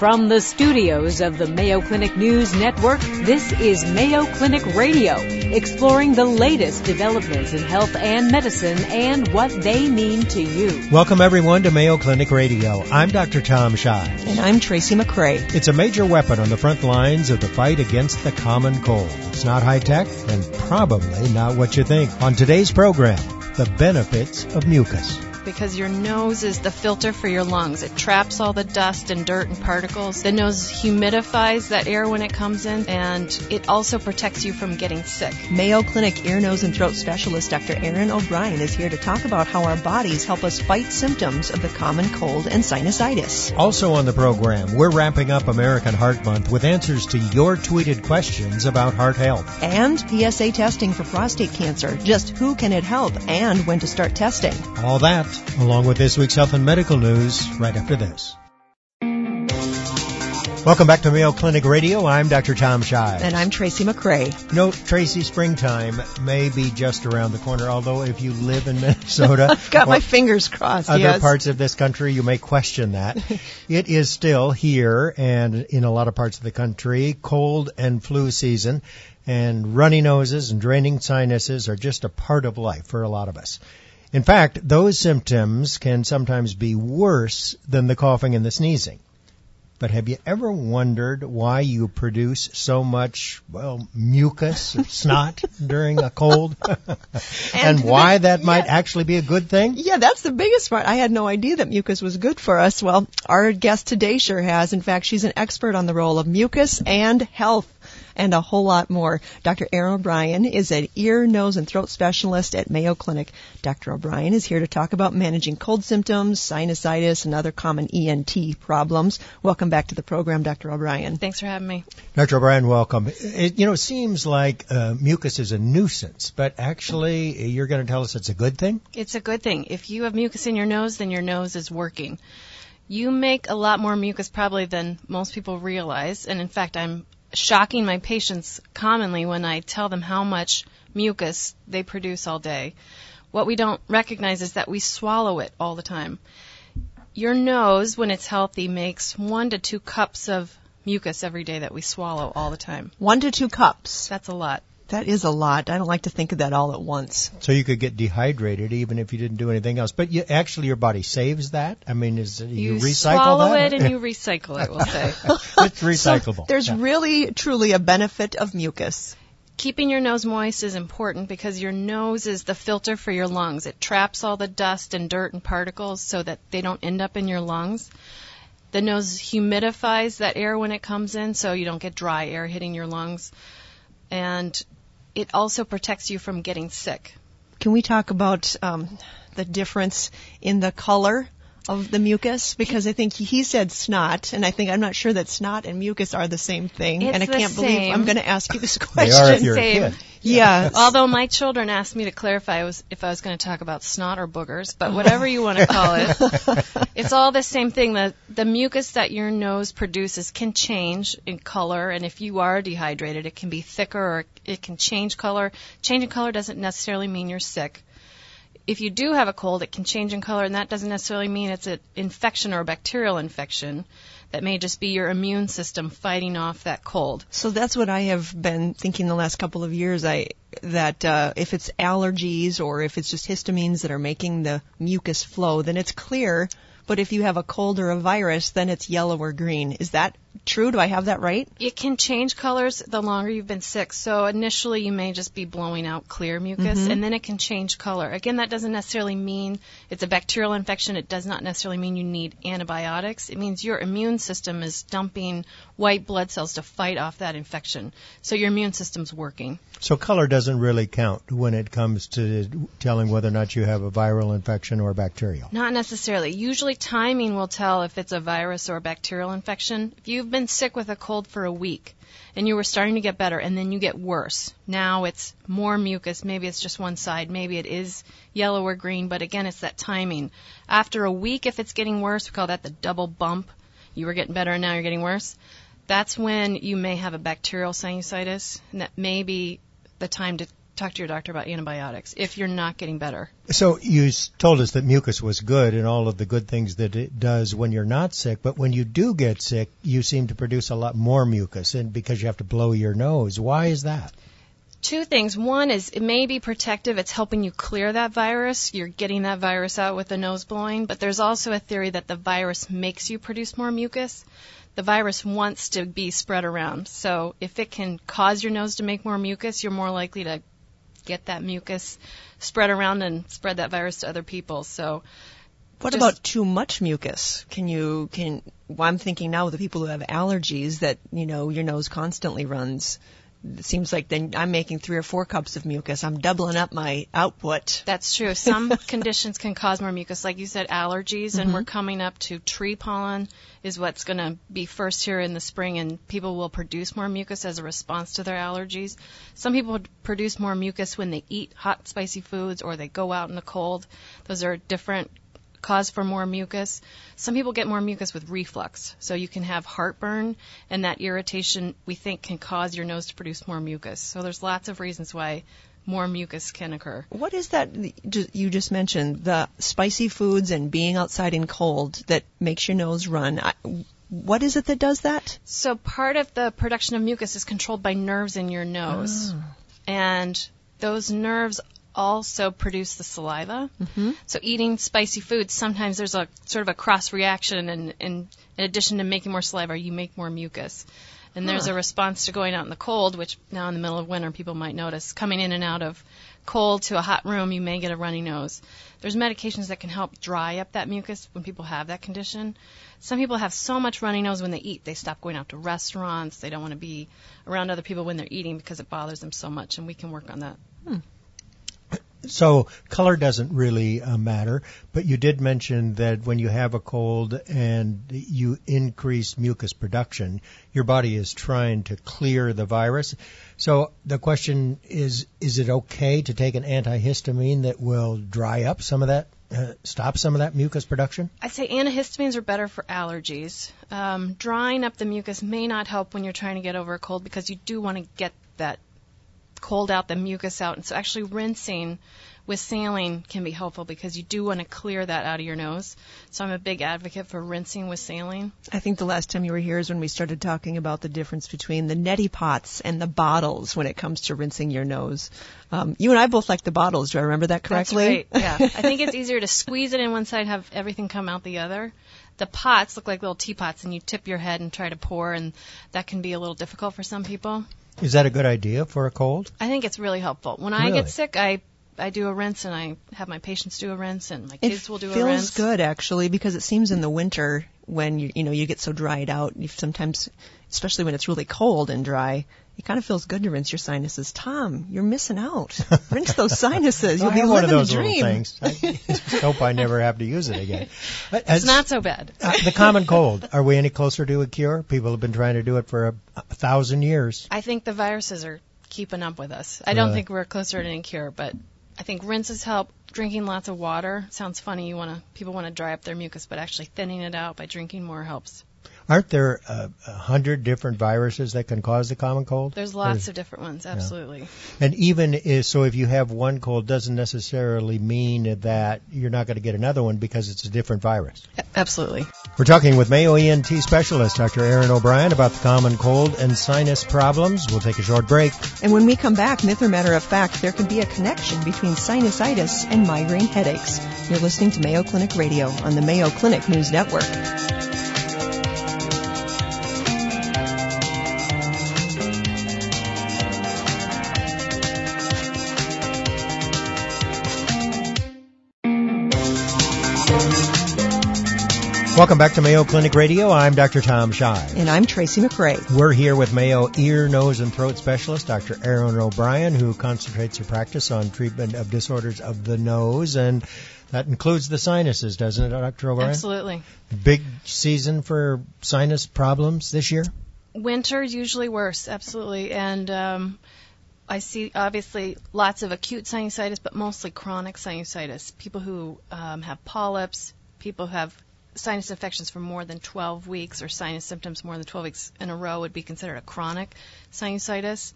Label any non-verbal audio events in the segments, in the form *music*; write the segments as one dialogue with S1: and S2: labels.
S1: From the studios of the Mayo Clinic News Network, this is Mayo Clinic Radio, exploring the latest developments in health and medicine and what they mean to you.
S2: Welcome everyone to Mayo Clinic Radio. I'm Dr. Tom Shives.
S3: And I'm Tracy McCray.
S2: It's a major weapon on the front lines of the fight against the common cold. It's not high tech and probably not what you think. On today's program, the benefits of mucus
S4: because your nose is the filter for your lungs. It traps all the dust and dirt and particles. The nose humidifies that air when it comes in, and it also protects you from getting sick.
S3: Mayo Clinic ear, nose, and throat specialist Dr. Erin O'Brien is here to talk about how our bodies help us fight symptoms of the common cold and sinusitis.
S2: Also on the program, we're wrapping up American Heart Month with answers to your tweeted questions about heart health.
S3: And PSA testing for prostate cancer. Just who can it help and when to start testing.
S2: All that along with this week's health and medical news right after this. Welcome back to Mayo Clinic Radio. I'm Dr. Tom Shives.
S3: And I'm Tracy McCray.
S2: No, Tracy, springtime may be just around the corner, although if you live in Minnesota. *laughs*
S3: I've got my fingers crossed.
S2: Other
S3: yes.
S2: parts of this country, you may question that. *laughs* it is still here and in a lot of parts of the country, cold and flu season, and runny noses and draining sinuses are just a part of life for a lot of us. In fact, those symptoms can sometimes be worse than the coughing and the sneezing. But have you ever wondered why you produce so much, well, mucus, or *laughs* snot during a cold? *laughs* and, and, why that yeah. might actually be a good thing?
S3: Yeah, that's the biggest part. I had no idea that mucus was good for us. Well, our guest today sure has. In fact, she's an expert on the role of mucus and health and a whole lot more. Dr. Erin O'Brien is an ear, nose, and throat specialist at Mayo Clinic. Dr. O'Brien is here to talk about managing cold symptoms, sinusitis, and other common ENT problems. Welcome back to the program, Dr. O'Brien.
S4: Thanks for having me.
S2: Dr. O'Brien, welcome. It, you know, it seems like uh, mucus is a nuisance, but actually you're going to tell us it's a good thing?
S4: It's a good thing. If you have mucus in your nose, then your nose is working. You make a lot more mucus probably than most people realize, and in fact, I'm shocking my patients commonly when I tell them how much mucus they produce all day. What we don't recognize is that we swallow it all the time. Your nose, when it's healthy, makes one to two cups of mucus every day that we swallow all the time.
S3: One to two cups.
S4: That's a lot.
S3: That is a lot. I don't like to think of that all at once.
S2: So you could get dehydrated even if you didn't do anything else. But you, actually, your body saves that. I mean, is you,
S4: you
S2: recycle
S4: swallow
S2: that?
S4: it and you *laughs* recycle it. We'll say
S2: it's recyclable. *laughs*
S3: So there's
S2: yeah.
S3: really, truly a benefit of mucus.
S4: Keeping your nose moist is important because your nose is the filter for your lungs. It traps all the dust and dirt and particles so that they don't end up in your lungs. The nose humidifies that air when it comes in so you don't get dry air hitting your lungs. And it also protects you from getting sick.
S3: Can we talk about um, the difference in the color of the mucus? Because I think he said snot, and I think I'm not sure that snot and mucus are the same thing.
S4: It's
S3: and I can't
S4: same.
S3: believe I'm going to ask you this
S2: question.
S3: They
S2: are if you're
S4: same.
S2: a kid.
S3: Yeah. *laughs*
S4: Although my children asked me to clarify if I was going to talk about snot or boogers, but whatever you want to call it, *laughs* it's all the same thing. The the mucus that your nose produces can change in color, and if you are dehydrated, it can be thicker or it can change color. Changing color doesn't necessarily mean you're sick. If you do have a cold, it can change in color, and that doesn't necessarily mean it's an infection or a bacterial infection that may just be your immune system fighting off that cold.
S3: So that's what I have been thinking the last couple of years. I that uh, if it's allergies or if it's just histamines that are making the mucus flow, then it's clear. But if you have a cold or a virus, then it's yellow or green. Is that true? Do I have that right?
S4: It can change colors the longer you've been sick. So initially you may just be blowing out clear mucus
S3: Mhm.
S4: and then it can change color. Again, that doesn't necessarily mean it's a bacterial infection. It does not necessarily mean you need antibiotics. It means your immune system is dumping white blood cells to fight off that infection. So your immune system's working.
S2: So color doesn't really count when it comes to telling whether or not you have a viral infection or bacterial.
S4: Not necessarily. Usually timing will tell if it's a virus or a bacterial infection. If you've been sick with a cold for a week and you were starting to get better and then you get worse, now it's more mucus, maybe it's just one side, maybe it is yellow or green, but again, it's that timing. After a week, if it's getting worse, we call that the double bump. You were getting better and now you're getting worse. That's when you may have a bacterial sinusitis, and that may be the time to talk to your doctor about antibiotics if you're not getting better.
S2: So you told us that mucus was good and all of the good things that it does when you're not sick, but when you do get sick, you seem to produce a lot more mucus and because you have to blow your nose. Why is that?
S4: Two things. One is it may be protective. It's helping you clear that virus. You're getting that virus out with the nose blowing. But there's also a theory that the virus makes you produce more mucus. The virus wants to be spread around. So if it can cause your nose to make more mucus, you're more likely to get that mucus spread around and spread that virus to other people. So
S3: What
S4: Just-
S3: about too much mucus? Can you can? Well, I'm thinking now with the people who have allergies that you know your nose constantly runs. It seems like then I'm making three or four cups of mucus. I'm doubling up my output.
S4: That's true. Some *laughs* conditions can cause more mucus, like you said, allergies, and mm-hmm. we're coming up to tree pollen is what's going to be first here in the spring, and people will produce more mucus as a response to their allergies. Some people produce more mucus when they eat hot, spicy foods or they go out in the cold. Those are different cause for more mucus. Some people get more mucus with reflux. So you can have heartburn and that irritation we think can cause your nose to produce more mucus. So there's lots of reasons why more mucus can occur.
S3: What is that you just mentioned? The spicy foods and being outside in cold that makes your nose run. What is it that does that?
S4: So part of the production of mucus is controlled by nerves in your nose. Ah. And those nerves also produce the saliva. Mm-hmm. So eating spicy foods, sometimes there's a sort of a cross reaction and, and in addition to making more saliva, you make more mucus. And there's a response to going out in the cold, which now in the middle of winter people might notice. Coming in and out of cold to a hot room, you may get a runny nose. There's medications that can help dry up that mucus when people have that condition. Some people have so much runny nose when they eat, they stop going out to restaurants. They don't want to be around other people when they're eating because it bothers them so much, and we can work on that.
S2: So color doesn't really uh, matter, but you did mention that when you have a cold and you increase mucus production, your body is trying to clear the virus. So the question is, is it okay to take an antihistamine that will dry up some of that, uh, stop some of that mucus production?
S4: I'd say antihistamines are better for allergies. Um, drying up the mucus may not help when you're trying to get over a cold because you do want to get that cold out, the mucus out. And so actually rinsing with saline can be helpful because you do want to clear that out of your nose. So I'm a big advocate for rinsing with saline.
S3: I think the last time you were here is when we started talking about the difference between the neti pots and the bottles when it comes to rinsing your nose. Um, you and I both like the bottles. Do I remember that correctly?
S4: That's right. Yeah. *laughs* I think it's easier to squeeze it in one side, have everything come out the other. The pots look like little teapots, and you tip your head and try to pour, and that can be a little difficult for some people.
S2: Is that a good idea for a cold?
S4: I think it's really helpful. When I get sick, I I do a rinse, and I have my patients do a rinse, and my
S3: It
S4: kids will do a rinse.
S3: It feels good actually because it seems in the winter when you you know you get so dried out, you sometimes, especially when it's really cold and dry, it kind of feels good to rinse your sinuses. Tom, you're missing out. *laughs* rinse those sinuses. You'll
S2: I
S3: be
S2: have one
S3: living
S2: of those
S3: the dream.
S2: things. I just *laughs* hope I never have to use it again. But
S4: It's
S2: as-
S4: not so bad. *laughs*
S2: uh, the common cold. Are we any closer to a cure? People have been trying to do it for a, a thousand years.
S4: I think the viruses are keeping up with us. I don't
S2: Really?
S4: think we're closer to any cure, but I think rinses help. Drinking lots of water sounds funny. You want to people want to dry up their mucus, but actually thinning it out by drinking more helps.
S2: Aren't there uh, a hundred different viruses that can cause the common cold?
S4: There's lots of different ones, absolutely.
S2: And even is, so if you have one cold, doesn't necessarily mean that you're not going to get another one because it's a different virus.
S4: Absolutely.
S2: We're talking with Mayo ENT specialist Dr. Erin O'Brien about the common cold and sinus problems. We'll take a short break.
S3: And when we come back, myth or matter of fact, there can be a connection between sinusitis and migraine headaches. You're listening to Mayo Clinic Radio on the Mayo Clinic News Network.
S2: Welcome back to Mayo Clinic Radio. I'm Dr. Tom Shive.
S3: And I'm Tracy McCray.
S2: We're here with Mayo ear, nose, and throat specialist Dr. Erin O'Brien, who concentrates her practice on treatment of disorders of the nose, and that includes the sinuses, doesn't it, Dr. O'Brien?
S4: Absolutely.
S2: Big season for sinus problems this year.
S4: Winter usually worse, absolutely. And um, I see obviously lots of acute sinusitis, but mostly chronic sinusitis. People who um, have polyps, people who have sinus infections for more than 12 weeks or sinus symptoms more than 12 weeks in a row would be considered a chronic sinusitis.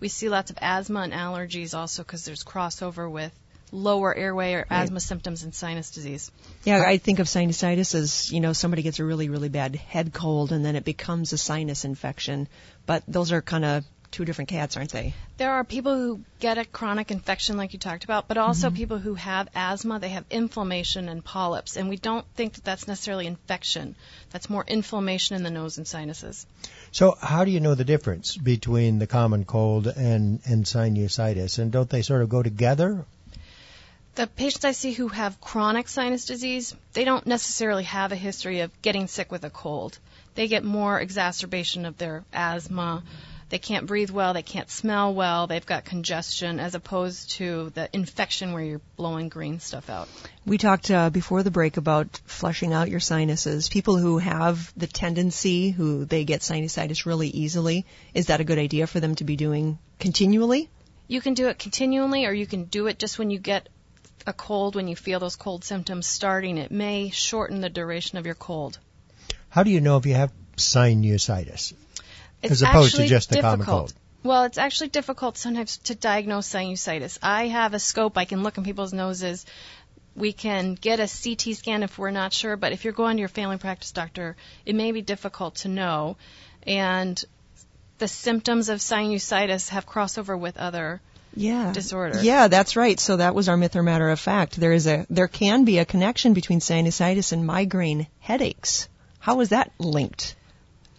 S4: We see lots of asthma and allergies also because there's crossover with lower airway or
S3: Right.
S4: asthma symptoms and sinus disease.
S3: Yeah, I think of sinusitis as, you know, somebody gets a really, really bad head cold and then it becomes a sinus infection. But those are kind of two different cats, aren't they?
S4: There are people who get a chronic infection like you talked about, but also mm-hmm. people who have asthma, they have inflammation and polyps, and we don't think that that's necessarily infection. That's more inflammation in the nose and sinuses.
S2: So how do you know the difference between the common cold and, and sinusitis? And don't they sort of go together?
S4: The patients I see who have chronic sinus disease, they don't necessarily have a history of getting sick with a cold. They get more exacerbation of their asthma. They can't breathe well, they can't smell well, they've got congestion, as opposed to the infection where you're blowing green stuff out.
S3: We talked uh, before the break about flushing out your sinuses. People who have the tendency, who they get sinusitis really easily, is that a good idea for them to be doing continually?
S4: You can do it continually, or you can do it just when you get a cold, when you feel those cold symptoms starting. It may shorten the duration of your cold.
S2: How do you know if you have sinusitis?
S4: It's
S2: As opposed to
S4: actually
S2: just the common
S4: difficult.
S2: cold.
S4: Well, it's actually difficult sometimes to diagnose sinusitis. I have a scope. I can look in people's noses. We can get a CT scan if we're not sure, but if you're going to your family practice doctor, it may be difficult to know. And the symptoms of sinusitis have crossover with other
S3: Yeah.
S4: disorders.
S3: Yeah, that's right. So that was our myth or matter of fact. There is a there can be a connection between sinusitis and migraine headaches. How is that linked?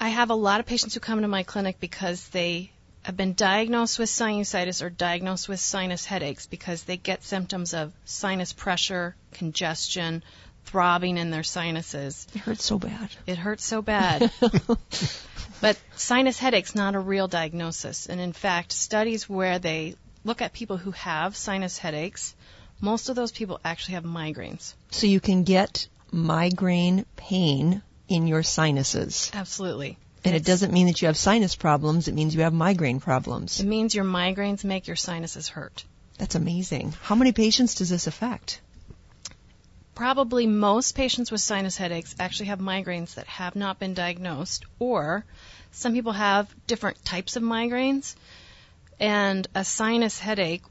S4: I have a lot of patients who come to my clinic because they have been diagnosed with sinusitis or diagnosed with sinus headaches because they get symptoms of sinus pressure, congestion, throbbing in their sinuses.
S3: It hurts so bad.
S4: It hurts so bad. *laughs* but sinus headache's not a real diagnosis. And in fact, studies where they look at people who have sinus headaches, most of those people actually have migraines.
S3: So you can get migraine pain in your sinuses.
S4: Absolutely.
S3: And it doesn't mean that you have sinus problems, it means you have migraine problems.
S4: It means your migraines make your sinuses hurt.
S3: That's amazing. How many patients does this affect?
S4: probably most patients with sinus headaches actually have migraines that have not been diagnosed, or some people have different types of migraines, and a sinus headache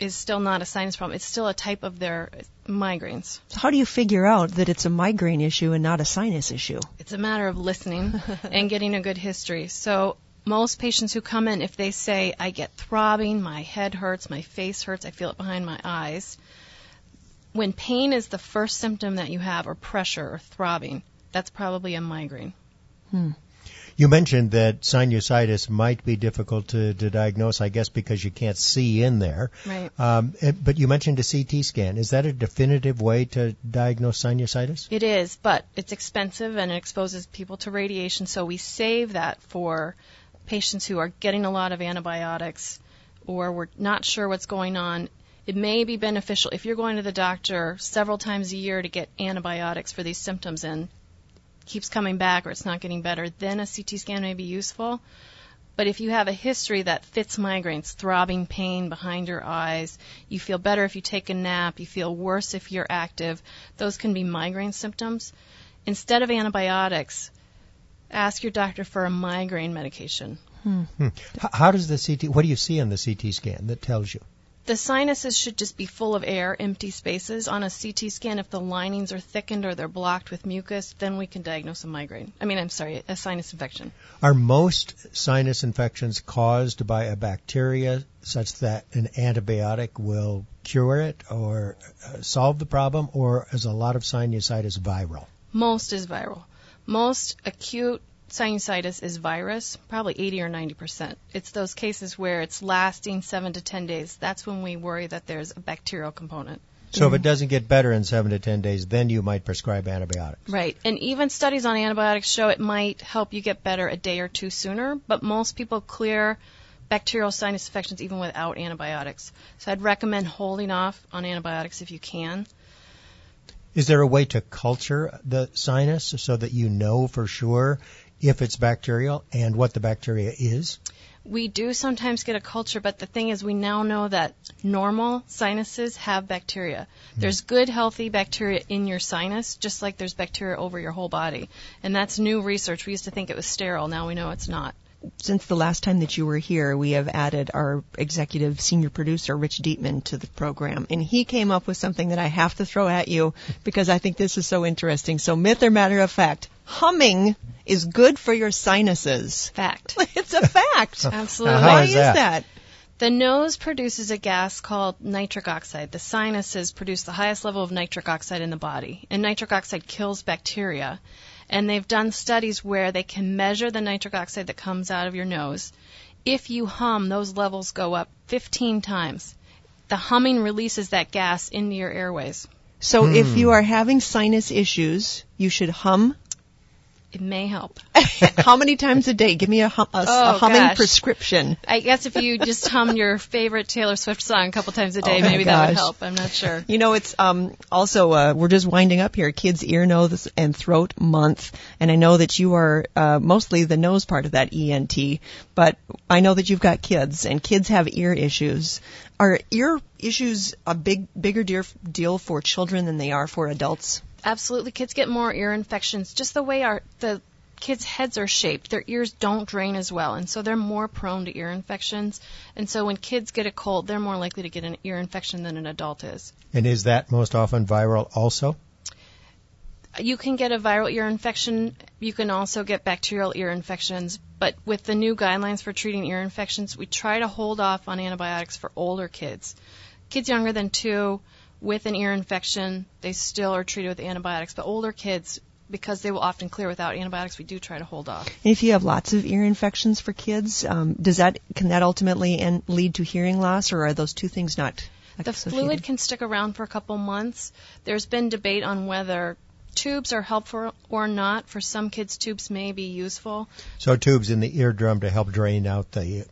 S4: is still not a sinus problem. It's still a type of their migraines.
S3: So how do you figure out that it's a migraine issue and not a sinus issue?
S4: It's a matter of listening *laughs* and getting a good history. So most patients who come in, if they say, I get throbbing, my head hurts, my face hurts, I feel it behind my eyes, when pain is the first symptom that you have, or pressure or throbbing, that's probably a migraine. Hmm.
S2: You mentioned that sinusitis might be difficult to, to diagnose, I guess, because you can't see in there.
S4: Right.
S2: Um, it- but you mentioned a CT scan. Is that a definitive way to diagnose sinusitis?
S4: It is, but it's expensive and it exposes people to radiation, so we save that for patients who are getting a lot of antibiotics or we're not sure what's going on. It may be beneficial if you're going to the doctor several times a year to get antibiotics for these symptoms and keeps coming back or it's not getting better, then a CT scan may be useful. But if you have a history that fits migraines, throbbing pain behind your eyes, you feel better if you take a nap, you feel worse if you're active, those can be migraine symptoms. Instead of antibiotics, ask your doctor for a migraine medication. Hmm.
S2: H- how does the CT, what do you see on the CT scan that tells you?
S4: The sinuses should just be full of air, empty spaces. On a CT scan, if the linings are thickened or they're blocked with mucus, then we can diagnose a migraine. I mean, I'm sorry, a sinus infection.
S2: Are most sinus infections caused by a bacteria such that an antibiotic will cure it or uh, solve the problem, or is a lot of sinusitis viral?
S4: Most is viral. Most acute sinusitis is virus, probably 80 or 90 percent. It's those cases where it's lasting seven to 10 days. That's when we worry that there's a bacterial component.
S2: So if it mm-hmm. doesn't get better in seven to ten days, then you might prescribe antibiotics.
S4: Right. And even studies on antibiotics show it might help you get better a day or two sooner, but most people clear bacterial sinus infections even without antibiotics. So I'd recommend holding off on antibiotics if you can.
S2: Is there a way to culture the sinus so that you know for sure if it's bacterial and what the bacteria is?
S4: We do sometimes get a culture, but the thing is, we now know that normal sinuses have bacteria. Hmm. There's good, healthy bacteria in your sinus, just like there's bacteria over your whole body. And that's new research. We used to think it was sterile. Now we know it's not.
S3: since the last time that you were here, we have added our executive senior producer, Rich Dietman, to the program. And he came up with something that I have to throw at you because I think this is so interesting. So myth or matter of fact, humming is good for your sinuses.
S4: Fact. *laughs*
S3: it's a fact. *laughs*
S4: Absolutely.
S3: Why
S2: is
S3: is
S2: that?
S3: that?
S4: The nose produces a gas called nitric oxide. The sinuses produce the highest level of nitric oxide in the body. And nitric oxide kills bacteria. And they've done studies where they can measure the nitric oxide that comes out of your nose. If you hum, those levels go up 15 times. The humming releases that gas into your airways.
S3: So
S2: Hmm.
S3: if you are having sinus issues, you should hum.
S4: It may help. *laughs*
S3: How many times a day? Give me a, hum, a, a
S4: Oh,
S3: humming
S4: gosh.
S3: prescription.
S4: I guess if you just hum your favorite Taylor Swift song a couple times a day,
S3: Oh,
S4: maybe that would help. I'm not sure.
S3: You know, it's um, also uh, we're just winding up here, Kids Ear, Nose, and Throat Month, and I know that you are uh, mostly the nose part of that ENT, but I know that you've got kids, and kids have ear issues. Are ear issues a big, bigger deal deal for children than they are for adults?
S4: Absolutely, kids get more ear infections. Just the way our the kids' heads are shaped, their ears don't drain as well, and so they're more prone to ear infections. And so when kids get a cold, they're more likely to get an ear infection than an adult is.
S2: And is that most often viral also?
S4: You can get a viral ear infection. You can also get bacterial ear infections. But with the new guidelines for treating ear infections, we try to hold off on antibiotics for older kids. Kids younger than two with an ear infection, they still are treated with antibiotics. But older kids, because they will often clear without antibiotics, we do try to hold off.
S3: And if you have lots of ear infections for kids, um, does that can that ultimately en- lead to hearing loss, or are those two things not?
S4: The
S3: associated?
S4: fluid can stick around for a couple months. There's been debate on whether tubes are helpful or not. For some kids, tubes may be useful.
S2: So tubes in the eardrum to help drain out the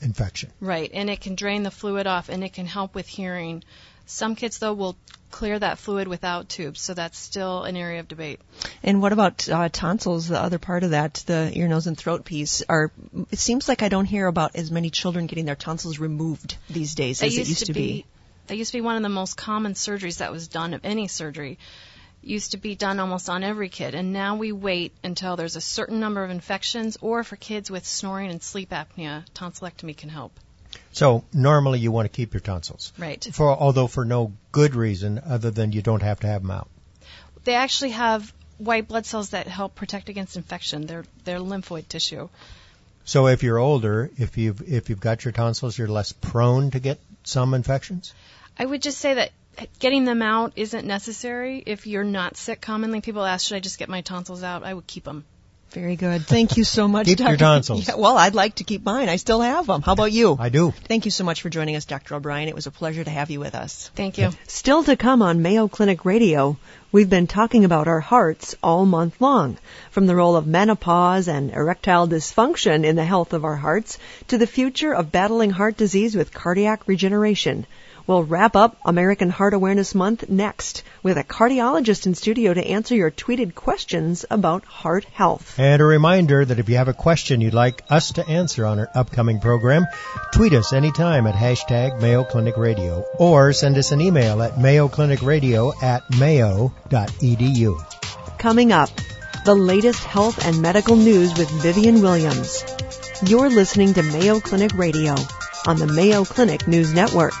S2: infection.
S4: Right, and it can drain the fluid off and it can help with hearing. Some kids, though, will clear that fluid without tubes, so that's still an area of debate.
S3: And what about uh, tonsils? The other part of that, the ear, nose, and throat piece. Are it seems like I don't hear about as many children getting their tonsils removed these days
S4: That
S3: as it used to be.
S4: That used to be one of the most common surgeries that was done of any surgery. Used to be done almost on every kid, and now we wait until there's a certain number of infections, or for kids with snoring and sleep apnea, tonsillectomy can help.
S2: So normally you want to keep your tonsils.
S4: Right.
S2: For although for no good reason other than you don't have to have them out.
S4: They actually have white blood cells that help protect against infection. They're they're lymphoid tissue.
S2: So if you're older, if you've if you've got your tonsils, you're less prone to get some infections.
S4: I would just say that getting them out isn't necessary if you're not sick. Commonly, people ask, "Should I just get my tonsils out?" I would keep them.
S3: Very good. Thank you so much,
S2: Keep your
S3: Dr.
S2: tonsils.
S3: Yeah, well, I'd like to keep mine. I still have them. How about you?
S2: I do.
S3: Thank you so much for joining us, Dr. O'Brien. It was a pleasure to have you with us.
S4: Thank you.
S3: Still to come on Mayo Clinic Radio, we've been talking about our hearts all month long. From the role of menopause and erectile dysfunction in the health of our hearts to the future of battling heart disease with cardiac regeneration. We'll wrap up American Heart Awareness Month next with a cardiologist in studio to answer your tweeted questions about heart health.
S2: And a reminder that if you have a question you'd like us to answer on our upcoming program, tweet us anytime at hashtag Mayo Clinic Radio or send us an email at mayoclinicradio at mayo.edu.
S3: Coming up, the latest health and medical news with Vivian Williams. You're listening to Mayo Clinic Radio on the Mayo Clinic News Network.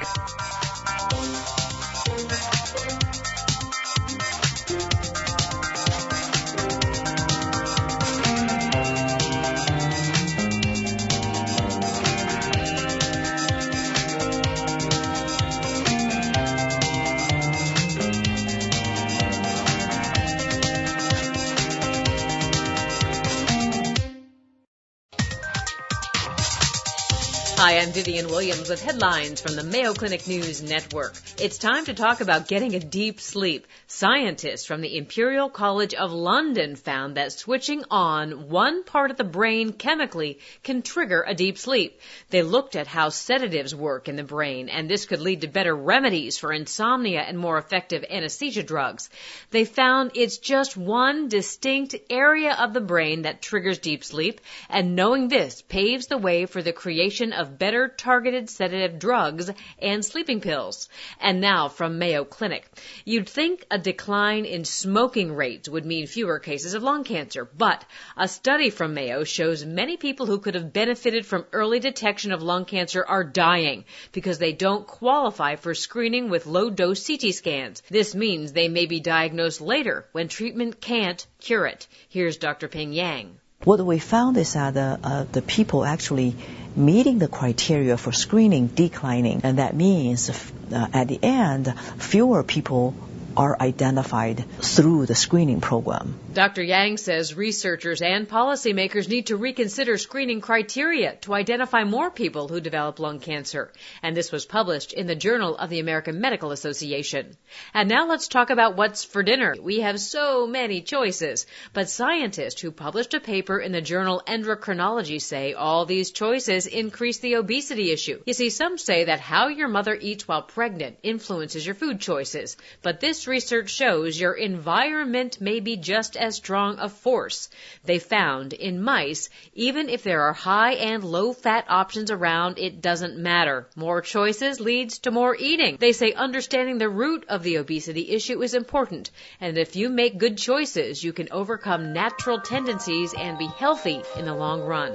S1: Hi, I'm Vivian Williams with headlines from the Mayo Clinic News Network. It's time to talk about getting a deep sleep. Scientists from the Imperial College of London found that switching on one part of the brain chemically can trigger a deep sleep. They looked at how sedatives work in the brain, and this could lead to better remedies for insomnia and more effective anesthesia drugs. They found it's just one distinct area of the brain that triggers deep sleep, and knowing this paves the way for the creation of better targeted sedative drugs and sleeping pills. And now from Mayo Clinic. You'd think a decline in smoking rates would mean fewer cases of lung cancer, but a study from Mayo shows many people who could have benefited from early detection of lung cancer are dying because they don't qualify for screening with low dose CT scans. This means they may be diagnosed later when treatment can't cure it. Here's Dr. Ping Yang.
S5: What we found is that the, uh, the people actually meeting the criteria for screening declining, and that means uh, at the end, fewer people are identified through the screening program.
S1: Dr. Yang says researchers and policymakers need to reconsider screening criteria to identify more people who develop lung cancer. And this was published in the Journal of the American Medical Association. And now let's talk about what's for dinner. We have so many choices, but scientists who published a paper in the journal Endocrinology say all these choices increase the obesity issue. You see, some say that how your mother eats while pregnant influences your food choices, but this research shows your environment may be just as strong a force. They found in mice, even if there are high and low fat options around, it doesn't matter. More choices leads to more eating. They say understanding the root of the obesity issue is important, and if you make good choices, you can overcome natural tendencies and be healthy in the long run.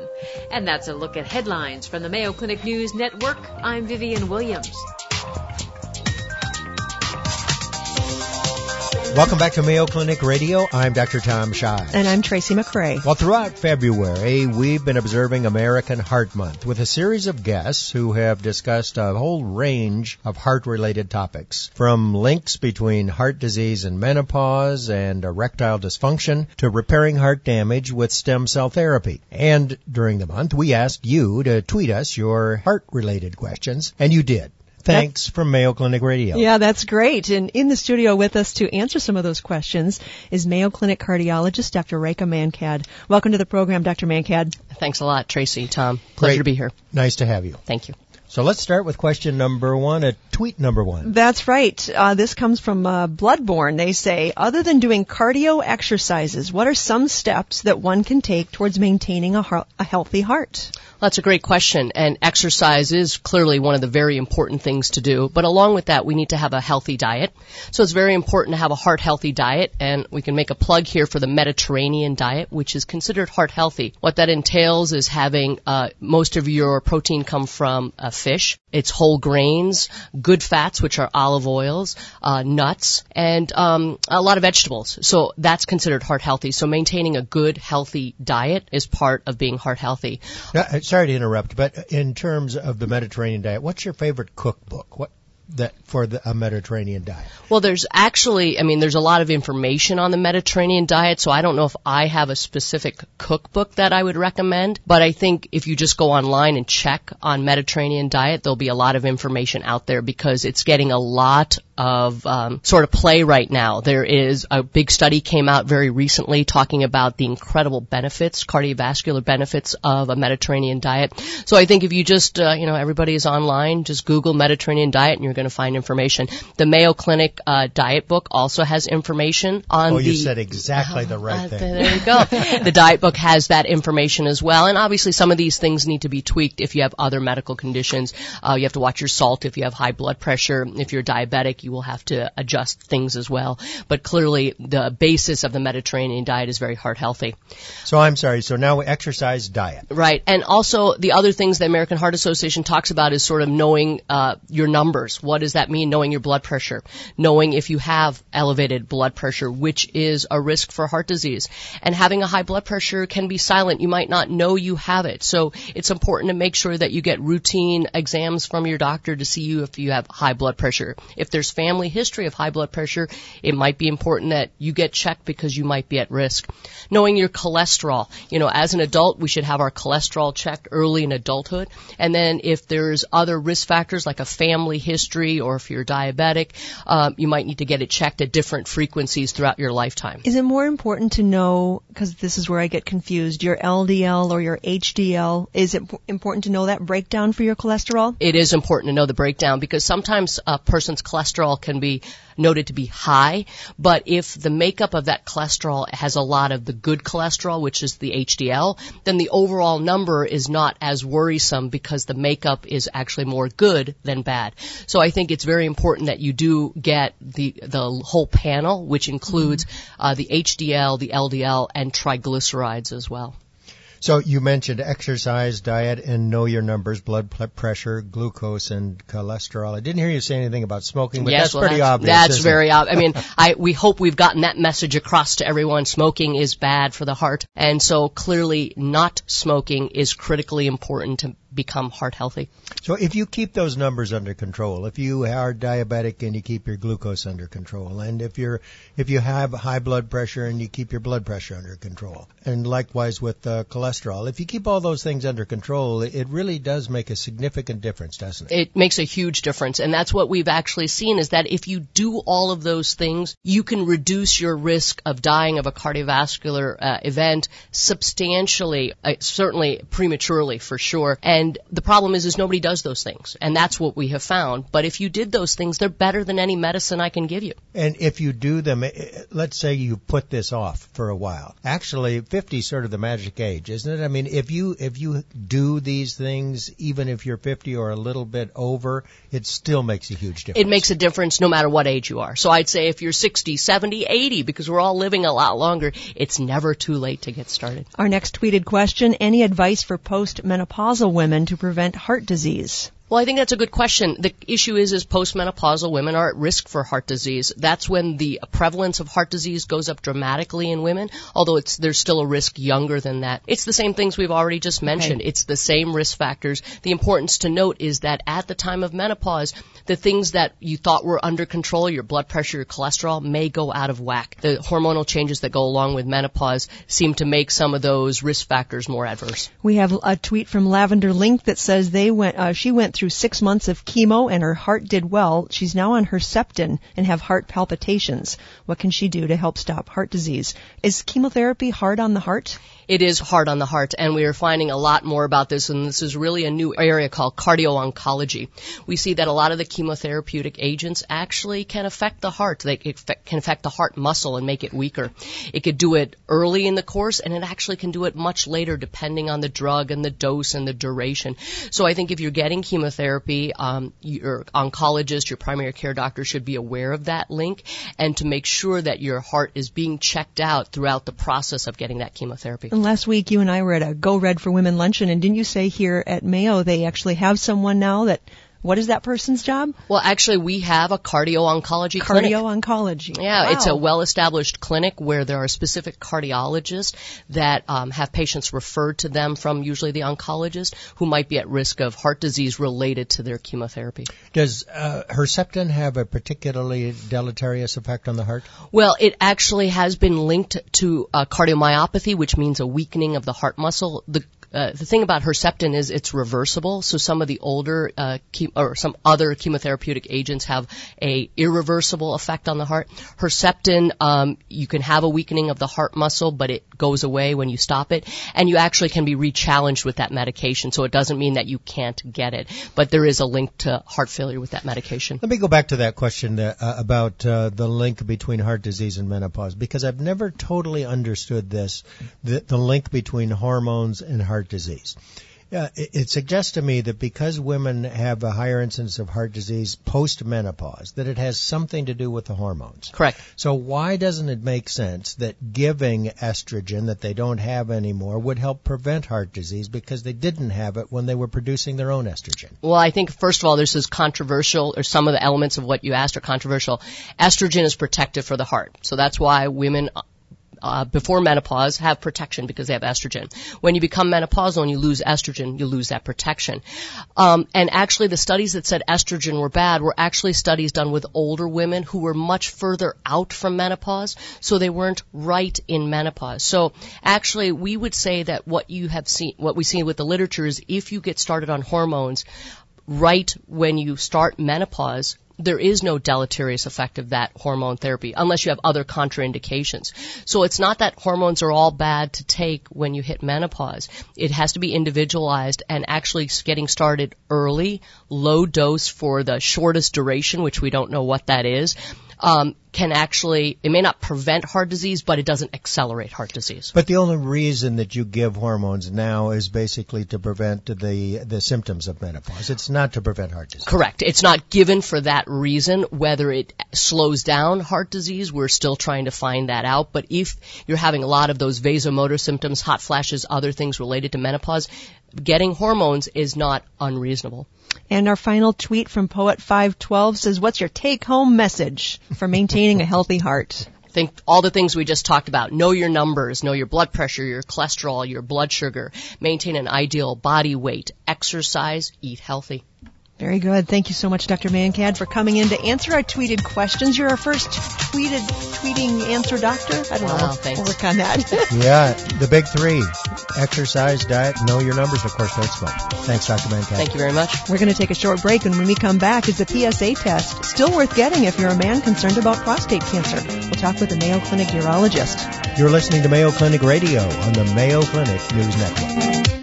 S1: And that's a look at headlines from the Mayo Clinic News Network. I'm Vivian Williams.
S2: Welcome back to Mayo Clinic Radio. I'm Dr. Tom Shives.
S3: And I'm Tracy McCray.
S2: Well, throughout February, we've been observing American Heart Month with a series of guests who have discussed a whole range of heart-related topics, from links between heart disease and menopause and erectile dysfunction to repairing heart damage with stem cell therapy. And during the month, we asked you to tweet us your heart-related questions, and you did. Thanks that's, from Mayo Clinic Radio.
S3: Yeah, that's great. And in the studio with us to answer some of those questions is Mayo Clinic cardiologist Dr. Rekha Mankad. Welcome to the program, Dr. Mankad.
S6: Thanks a lot, Tracy, Tom. Pleasure
S2: great.
S6: to be here.
S2: Nice to have you.
S6: Thank you.
S2: So let's start with question number one, a tweet number one.
S3: That's right. Uh, this comes from uh, Bloodborne. They say, other than doing cardio exercises, what are some steps that one can take towards maintaining a, heart, a healthy heart?
S6: That's a great question, and exercise is clearly one of the very important things to do. But along with that, we need to have a healthy diet. So it's very important to have a heart healthy diet, and we can make a plug here for the Mediterranean diet, which is considered heart healthy. What that entails is having uh, most of your protein come from uh, fish. It's whole grains, good fats, which are olive oils, uh, nuts, and um, a lot of vegetables. So that's considered heart healthy. So maintaining a good, healthy diet is part of being heart healthy.
S2: Now, uh, sorry to interrupt, but in terms of the Mediterranean diet, what's your favorite cookbook? What that for the, a Mediterranean diet?
S6: Well, there's actually, I mean, there's a lot of information on the Mediterranean diet, so I don't know if I have a specific cookbook that I would recommend, but I think if you just go online and check on Mediterranean diet, there'll be a lot of information out there because it's getting a lot of um, sort of play right now. There is a big study came out very recently talking about the incredible benefits, cardiovascular benefits of a Mediterranean diet. So I think if you just, uh, you know, everybody is online, just Google Mediterranean diet and you're going to find information. The Mayo Clinic uh, diet book also has information on
S2: oh,
S6: the.
S2: you said exactly the right
S6: uh,
S2: thing.
S6: There you go. *laughs* the diet book has that information as well, and obviously some of these things need to be tweaked if you have other medical conditions. Uh, you have to watch your salt if you have high blood pressure. If you're diabetic, you will have to adjust things as well. But clearly, the basis of the Mediterranean diet is very heart healthy.
S2: So I'm sorry. So now exercise, diet.
S6: Right, and also the other things the American Heart Association talks about is sort of knowing uh, your numbers what does that mean? Knowing your blood pressure, knowing if you have elevated blood pressure, which is a risk for heart disease. And having a high blood pressure can be silent. You might not know you have it. So it's important to make sure that you get routine exams from your doctor to see you if you have high blood pressure. If there's family history of high blood pressure, it might be important that you get checked because you might be at risk. Knowing your cholesterol. You know, as an adult, we should have our cholesterol checked early in adulthood. And then if there's other risk factors like a family history history or if you're diabetic, um, you might need to get it checked at different frequencies throughout your lifetime.
S3: Is it more important to know, because this is where I get confused, your LDL or your HDL? Is it important to know that breakdown for your cholesterol?
S6: It is important to know the breakdown because sometimes a person's cholesterol can be noted to be high, but if the makeup of that cholesterol has a lot of the good cholesterol, which is the HDL, then the overall number is not as worrisome because the makeup is actually more good than bad. So I think it's very important that you do get the the whole panel, which includes uh, the HDL, the LDL, and triglycerides as well.
S2: So you mentioned exercise, diet, and know your numbers, blood pressure, glucose, and cholesterol. I didn't hear you say anything about smoking, but
S6: yes,
S2: that's
S6: well,
S2: pretty
S6: that's,
S2: obvious.
S6: That's very obvious. I mean, *laughs* I we hope we've gotten that message across to everyone. Smoking is bad for the heart, and so clearly, not smoking is critically important to become heart healthy.
S2: So if you keep those numbers under control, if you are diabetic and you keep your glucose under control, and if you're if you have high blood pressure and you keep your blood pressure under control, and likewise with uh, cholesterol, if you keep all those things under control, it really does make a significant difference, doesn't it?
S6: It makes a huge difference, and that's what we've actually seen is that if you do all of those things, you can reduce your risk of dying of a cardiovascular uh, event substantially, uh, certainly prematurely for sure. And the problem is, is nobody does those things, and that's what we have found. But if you did those things, they're better than any medicine I can give you.
S2: And if you do them, eh, eh, let's say you put this off for a while. Actually, 50 is sort of the magic age, isn't it? I mean, if you if you do these things, even if you're 50 or a little bit over, it still makes a huge difference.
S6: It makes a difference no matter what age you are. So I'd say if you're 60, 70, 80, because we're all living a lot longer, it's never too late to get started.
S3: Our next tweeted question, any advice for postmenopausal women to prevent heart disease?
S6: Well, I think that's a good question. The issue is, is postmenopausal women are at risk for heart disease. That's when the prevalence of heart disease goes up dramatically in women, although it's, there's still a risk younger than that. It's the same things we've already just mentioned. It's the same risk factors. The importance to note is that at the time of menopause, the things that you thought were under control, your blood pressure, your cholesterol, may go out of whack. The hormonal changes that go along with menopause seem to make some of those risk factors more adverse.
S3: We have a tweet from Lavender Link that says they went, uh, she went through six months of chemo and her heart did well. She's now on Herceptin and have heart palpitations. What can she do to help stop heart disease? Is chemotherapy hard on the heart?
S6: It is hard on the heart, and we are finding a lot more about this, and this is really a new area called cardio-oncology. We see that a lot of the chemotherapeutic agents actually can affect the heart. They can affect the heart muscle and make it weaker. It could do it early in the course, and it actually can do it much later, depending on the drug and the dose and the duration. So I think if you're getting chemotherapy, um, your oncologist, your primary care doctor should be aware of that link, and to make sure that your heart is being checked out throughout the process of getting that chemotherapy.
S3: Last week you and I were at a Go Red for Women luncheon, and didn't you say here at Mayo they actually have someone now that what is that person's job?
S6: Well, actually, we have a cardio-oncology clinic.
S3: Cardio-oncology.
S6: Yeah,
S3: Wow.
S6: it's a well-established clinic where there are specific cardiologists that um, have patients referred to them from usually the oncologist who might be at risk of heart disease related to their chemotherapy.
S2: Does uh, Herceptin have a particularly deleterious effect on the heart?
S6: Well, it actually has been linked to uh, cardiomyopathy, which means a weakening of the heart muscle. The uh, the thing about Herceptin is it's reversible. So some of the older uh, chem- or some other chemotherapeutic agents have a irreversible effect on the heart. Herceptin, um, you can have a weakening of the heart muscle, but it goes away when you stop it, and you actually can be rechallenged with that medication. So it doesn't mean that you can't get it, but there is a link to heart failure with that medication.
S2: Let me go back to that question that, uh, about uh, the link between heart disease and menopause because I've never totally understood this, the, the link between hormones and heart disease. Yeah, it, it suggests to me that because women have a higher incidence of heart disease post menopause, that it has something to do with the hormones.
S6: Correct.
S2: So why doesn't it make sense that giving estrogen that they don't have anymore would help prevent heart disease because they didn't have it when they were producing their own estrogen?
S6: Well, I think first of all, this is controversial, or some of the elements of what you asked are controversial. Estrogen is protective for the heart, so that's why women. Uh, before menopause have protection because they have estrogen. When you become menopausal and you lose estrogen, you lose that protection. Um, and actually, the studies that said estrogen were bad were actually studies done with older women who were much further out from menopause, so they weren't right in menopause. So actually, we would say that what you have seen, what we see with the literature is if you get started on hormones, right when you start menopause, there is no deleterious effect of that hormone therapy unless you have other contraindications. So it's not that hormones are all bad to take when you hit menopause. It has to be individualized and actually getting started early, low dose for the shortest duration, which we don't know what that is, um, can actually, it may not prevent heart disease, but it doesn't accelerate heart disease.
S2: But the only reason that you give hormones now is basically to prevent the the symptoms of menopause. It's not to prevent heart disease.
S6: Correct. It's not given for that reason. Whether it slows down heart disease, we're still trying to find that out. But if you're having a lot of those vasomotor symptoms, hot flashes, other things related to menopause, getting hormones is not unreasonable.
S3: And our final tweet from Poet512 says, What's your take home message for maintaining a healthy heart?
S6: Think all the things we just talked about. Know your numbers, know your blood pressure, your cholesterol, your blood sugar, maintain an ideal body weight, exercise, eat healthy.
S3: Very good. Thank you so much, Dr. Mankad, for coming in to answer our tweeted questions. You're our first tweeted tweeting answer doctor. I don't
S6: Wow,
S3: know.
S6: thanks.
S3: We'll work on that. *laughs*
S2: Yeah, the big three: exercise, diet, know your numbers. Of course, don't smoke. Thanks, Dr. Mankad.
S6: Thank you very much.
S3: We're going to take a short break, and when we come back, is the PSA test still worth getting if you're a man concerned about prostate cancer? We'll talk with the Mayo Clinic urologist.
S2: You're listening to Mayo Clinic Radio on the Mayo Clinic News Network.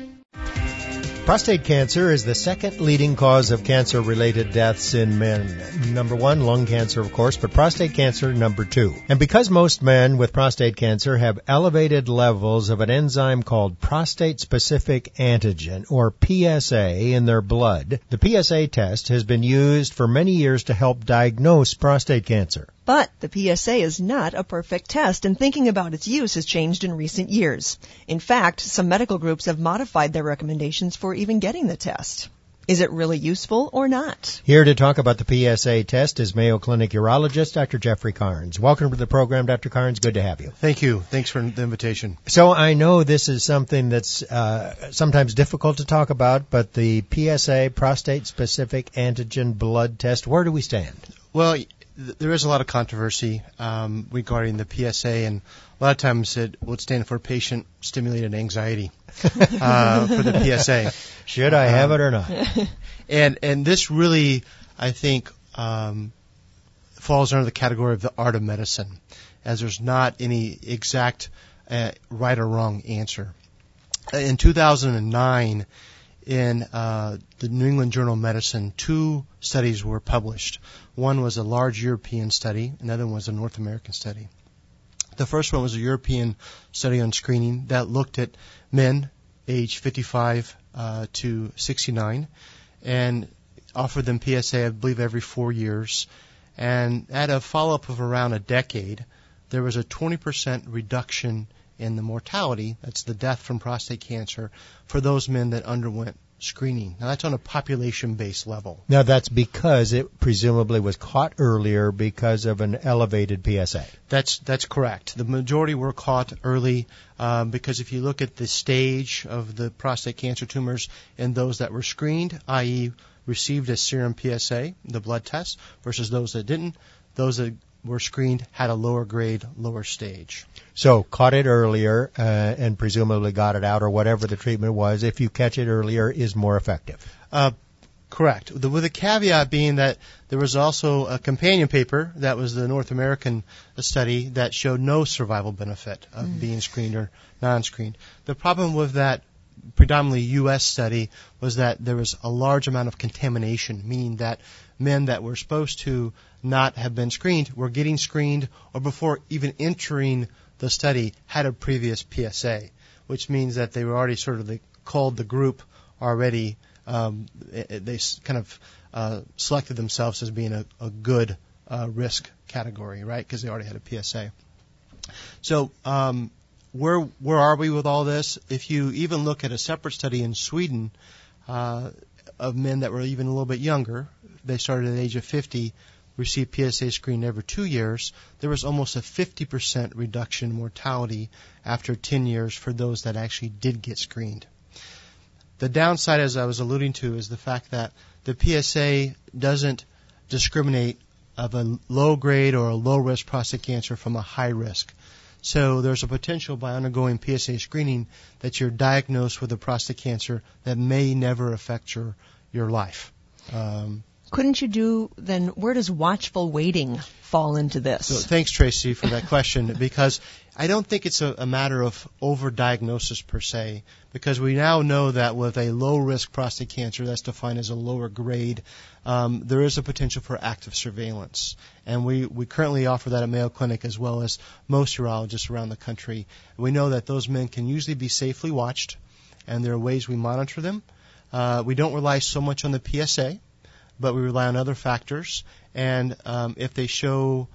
S2: Prostate cancer is the second leading cause of cancer related deaths in men. Number one, lung cancer, of course, but prostate cancer, number two. And because most men with prostate cancer have elevated levels of an enzyme called prostate specific antigen, or PSA, in their blood, the PSA test has been used for many years to help diagnose prostate cancer.
S3: But the PSA is not a perfect test, and thinking about its use has changed in recent years. In fact, some medical groups have modified their recommendations for even getting the test. Is it really useful or not?
S2: Here to talk about the PSA test is Mayo Clinic urologist Dr. Jeffrey Karnes. Welcome to the program, Dr. Karnes. Good to have you.
S7: Thank you. Thanks for the invitation.
S2: So I know this is something that's uh, sometimes difficult to talk about, but the PSA, prostate specific antigen blood test, where do we stand?
S7: Well, th- there is a lot of controversy um, regarding the PSA, and a lot of times it would stand for patient stimulated anxiety *laughs* uh, for the PSA.
S2: Should I have it or not?
S7: And and this really, I think, um, falls under the category of the art of medicine, as there's not any exact uh, right or wrong answer. Uh, In 2009, in uh, the New England Journal of Medicine, two studies were published. One was a large European study, another one was a North American study. The first one was a European study on screening that looked at men aged 55 uh, to 69 and offered them PSA, I believe, every four years. And at a follow-up of around a decade, there was a 20% reduction in the mortality, that's the death from prostate cancer, for those men that underwent screening. Now that's on a population-based level.
S2: Now that's because it presumably was caught earlier because of an elevated PSA.
S7: That's that's correct. The majority were caught early um, because if you look at the stage of the prostate cancer tumors in those that were screened, i.e., received a serum PSA, the blood test, versus those that didn't, those that were screened had a lower grade, lower stage.
S2: So caught it earlier uh, and presumably got it out or whatever the treatment was. If you catch it earlier, is more effective.
S7: Uh, correct. The, with a caveat being that there was also a companion paper that was the North American study that showed no survival benefit of being screened or non-screened. The problem with that predominantly U.S. study was that there was a large amount of contamination, meaning that men that were supposed to not have been screened were getting screened or before even entering the study had a previous PSA, which means that they were already sort of they called the group already. Um, it- they kind of uh, selected themselves as being a, a good uh, risk category, right? Because they already had a PSA. So um, where where are we with all this? If you even look at a separate study in Sweden uh, of men that were even a little bit younger, they started at the age of 50, received PSA screen every two years. There was almost a 50% reduction in mortality after 10 years for those that actually did get screened. The downside, as I was alluding to, is the fact that the PSA doesn't discriminate of a low grade or a low risk prostate cancer from a high risk. So there's a potential by undergoing PSA screening that you're diagnosed with a prostate cancer that may never affect your, your life. Um,
S3: Couldn't you do then? Where does watchful waiting fall into this?
S7: so thanks, Tracy, for that question *laughs* because I don't think it's a, a matter of overdiagnosis per se because we now know that with a low risk prostate cancer, that's defined as a lower grade, um, there is a potential for active surveillance. And we, we currently offer that at Mayo Clinic as well as most urologists around the country. We know that those men can usually be safely watched, and there are ways we monitor them. Uh, we don't rely so much on the PSA, but we rely on other factors. And um, if they show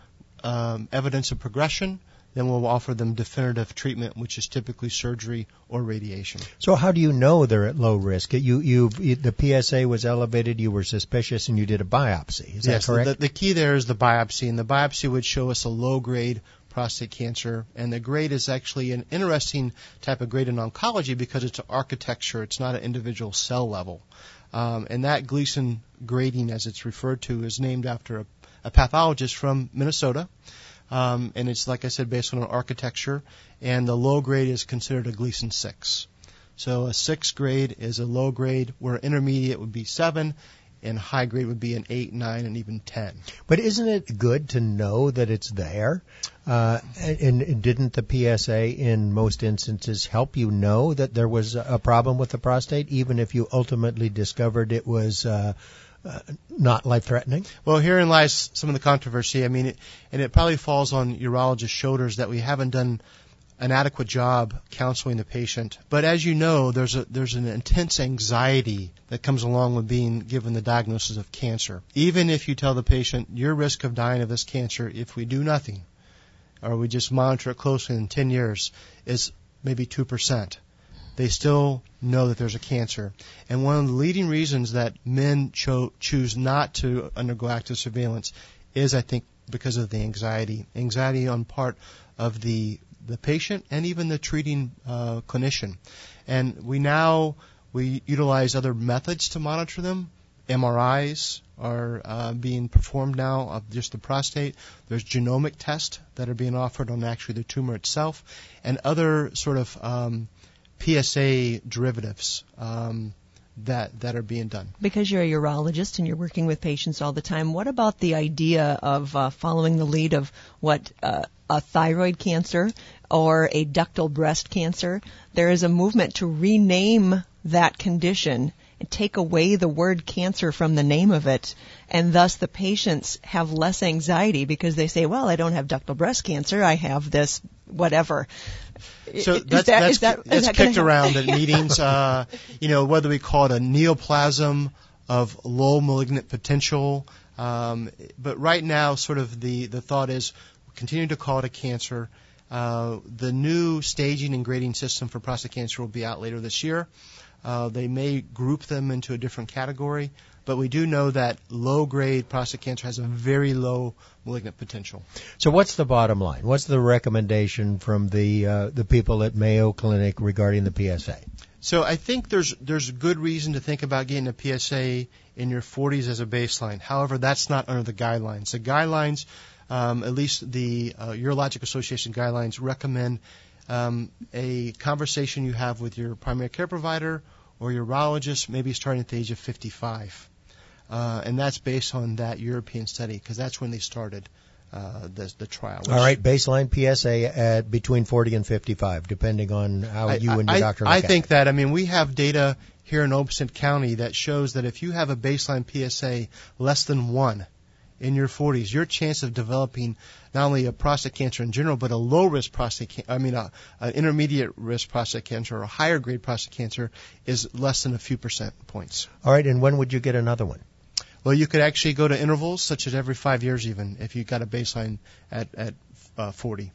S7: um, evidence of progression, then we'll offer them definitive treatment, which is typically surgery or radiation.
S2: So how do you know they're at low risk? You, you, the PSA was elevated, you were suspicious, and you did a biopsy. Is
S7: yes,
S2: that correct?
S7: The, the key there is the biopsy, and the biopsy would show us a low grade prostate cancer. And the grade is actually an interesting type of grade in oncology because it's an architecture, it's not an individual cell level. Um, and that Gleason grading, as it's referred to, is named after a, a pathologist from Minnesota. Um, and it's, like I said, based on an architecture. And the low grade is considered a Gleason 6. So a 6 grade is a low grade, where intermediate would be 7, and high grade would be an 8, 9, and even 10.
S2: But isn't it good to know that it's there? Uh, and, and didn't the PSA in most instances help you know that there was a problem with the prostate, even if you ultimately discovered it was uh, uh, not life threatening?
S7: Well, herein lies some of the controversy. I mean, it, and it probably falls on urologists' shoulders that we haven't done an adequate job counseling the patient. But as you know, there's a there's an intense anxiety that comes along with being given the diagnosis of cancer. Even if you tell the patient your risk of dying of this cancer if we do nothing, or we just monitor it closely in 10 years, is maybe two percent. They still know that there's a cancer. And one of the leading reasons that men cho- choose not to undergo active surveillance is, I think, because of the anxiety. Anxiety on part of the the patient and even the treating uh, clinician. And we now we utilize other methods to monitor them. MRIs are uh, being performed now of just the prostate. There's genomic tests that are being offered on actually the tumor itself, and other sort of um, PSA derivatives. Um, that that are being done.
S3: Because you're a urologist and you're working with patients all the time, what about the idea of uh, following the lead of what uh, a thyroid cancer or a ductal breast cancer? There is a movement to rename that condition and take away the word cancer from the name of it, and thus the patients have less anxiety because they say, "Well, I don't have ductal breast cancer; I have this whatever."
S7: So
S3: Is
S7: that's
S3: that-
S7: that's,
S3: is that- is that
S7: kicked around at *laughs* meetings. Uh, you know, whether we call it a neoplasm of low malignant potential, um, but right now, sort of the the thought is continue to call it a cancer. Uh, the new staging and grading system for prostate cancer will be out later this year. Uh, they may group them into a different category, but we do know that low grade prostate cancer has a very low malignant potential.
S2: So what's the bottom line? What's the recommendation from the uh, the people at Mayo Clinic regarding the PSA?
S7: So I think there's there's good reason to think about getting a PSA in your 40s as a baseline. However, that's not under the guidelines. The guidelines, um, at least the uh, Urologic Association guidelines, recommend um, a conversation you have with your primary care provider or urologist, maybe starting at the age of 55, uh, and that's based on that European study because that's when they started uh, the the trial.
S2: All right, baseline PSA at between 40 and 55, depending on how
S7: I,
S2: you and your
S7: I,
S2: doctor
S7: I
S2: at
S7: think that. I mean, we have data here in Olmsted County that shows that if you have a baseline PSA less than one in your 40s, your chance of developing not only a prostate cancer in general, but a low risk prostate, can- I mean, a, an intermediate risk prostate cancer or a higher grade prostate cancer is less than a few percent points.
S2: All right, and when would you get another one?
S7: Well, you could actually go to intervals such as every five years, even if you got a baseline at at uh, 40.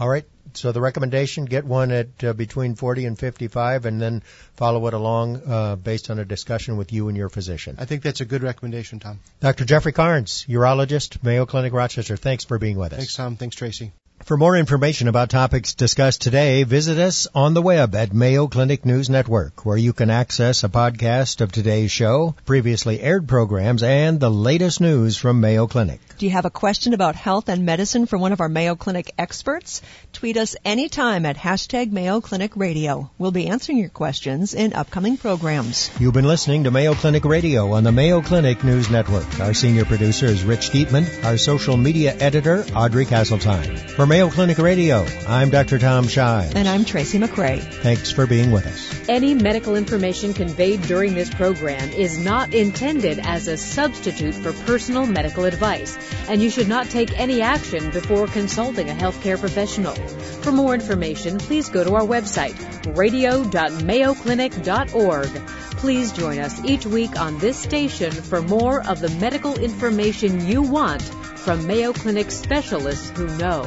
S2: All right. So the recommendation: get one at uh, between 40 and 55, and then follow it along uh, based on a discussion with you and your physician.
S7: I think that's a good recommendation, Tom.
S2: Dr. Jeffrey Karnes, urologist, Mayo Clinic, Rochester. Thanks for being with us.
S7: Thanks, Tom. Thanks, Tracy.
S2: For more information about topics discussed today, visit us on the web at Mayo Clinic News Network, where you can access a podcast of today's show, previously aired programs, and the latest news from Mayo Clinic.
S3: Do you have a question about health and medicine from one of our Mayo Clinic experts? Tweet us anytime at hashtag Mayo Clinic Radio. We'll be answering your questions in upcoming programs.
S2: You've been listening to Mayo Clinic Radio on the Mayo Clinic News Network. Our senior producer is Rich Dietman, our social media editor, Audrey Castletime. For Mayo Clinic Radio, I'm Dr. Tom Shives.
S3: And I'm Tracy McCray.
S2: Thanks for being with us.
S1: Any medical information conveyed during this program is not intended as a substitute for personal medical advice, and you should not take any action before consulting a healthcare professional. For more information, please go to our website, radio.mayoclinic.org. Please join us each week on this station for more of the medical information you want from Mayo Clinic specialists who know.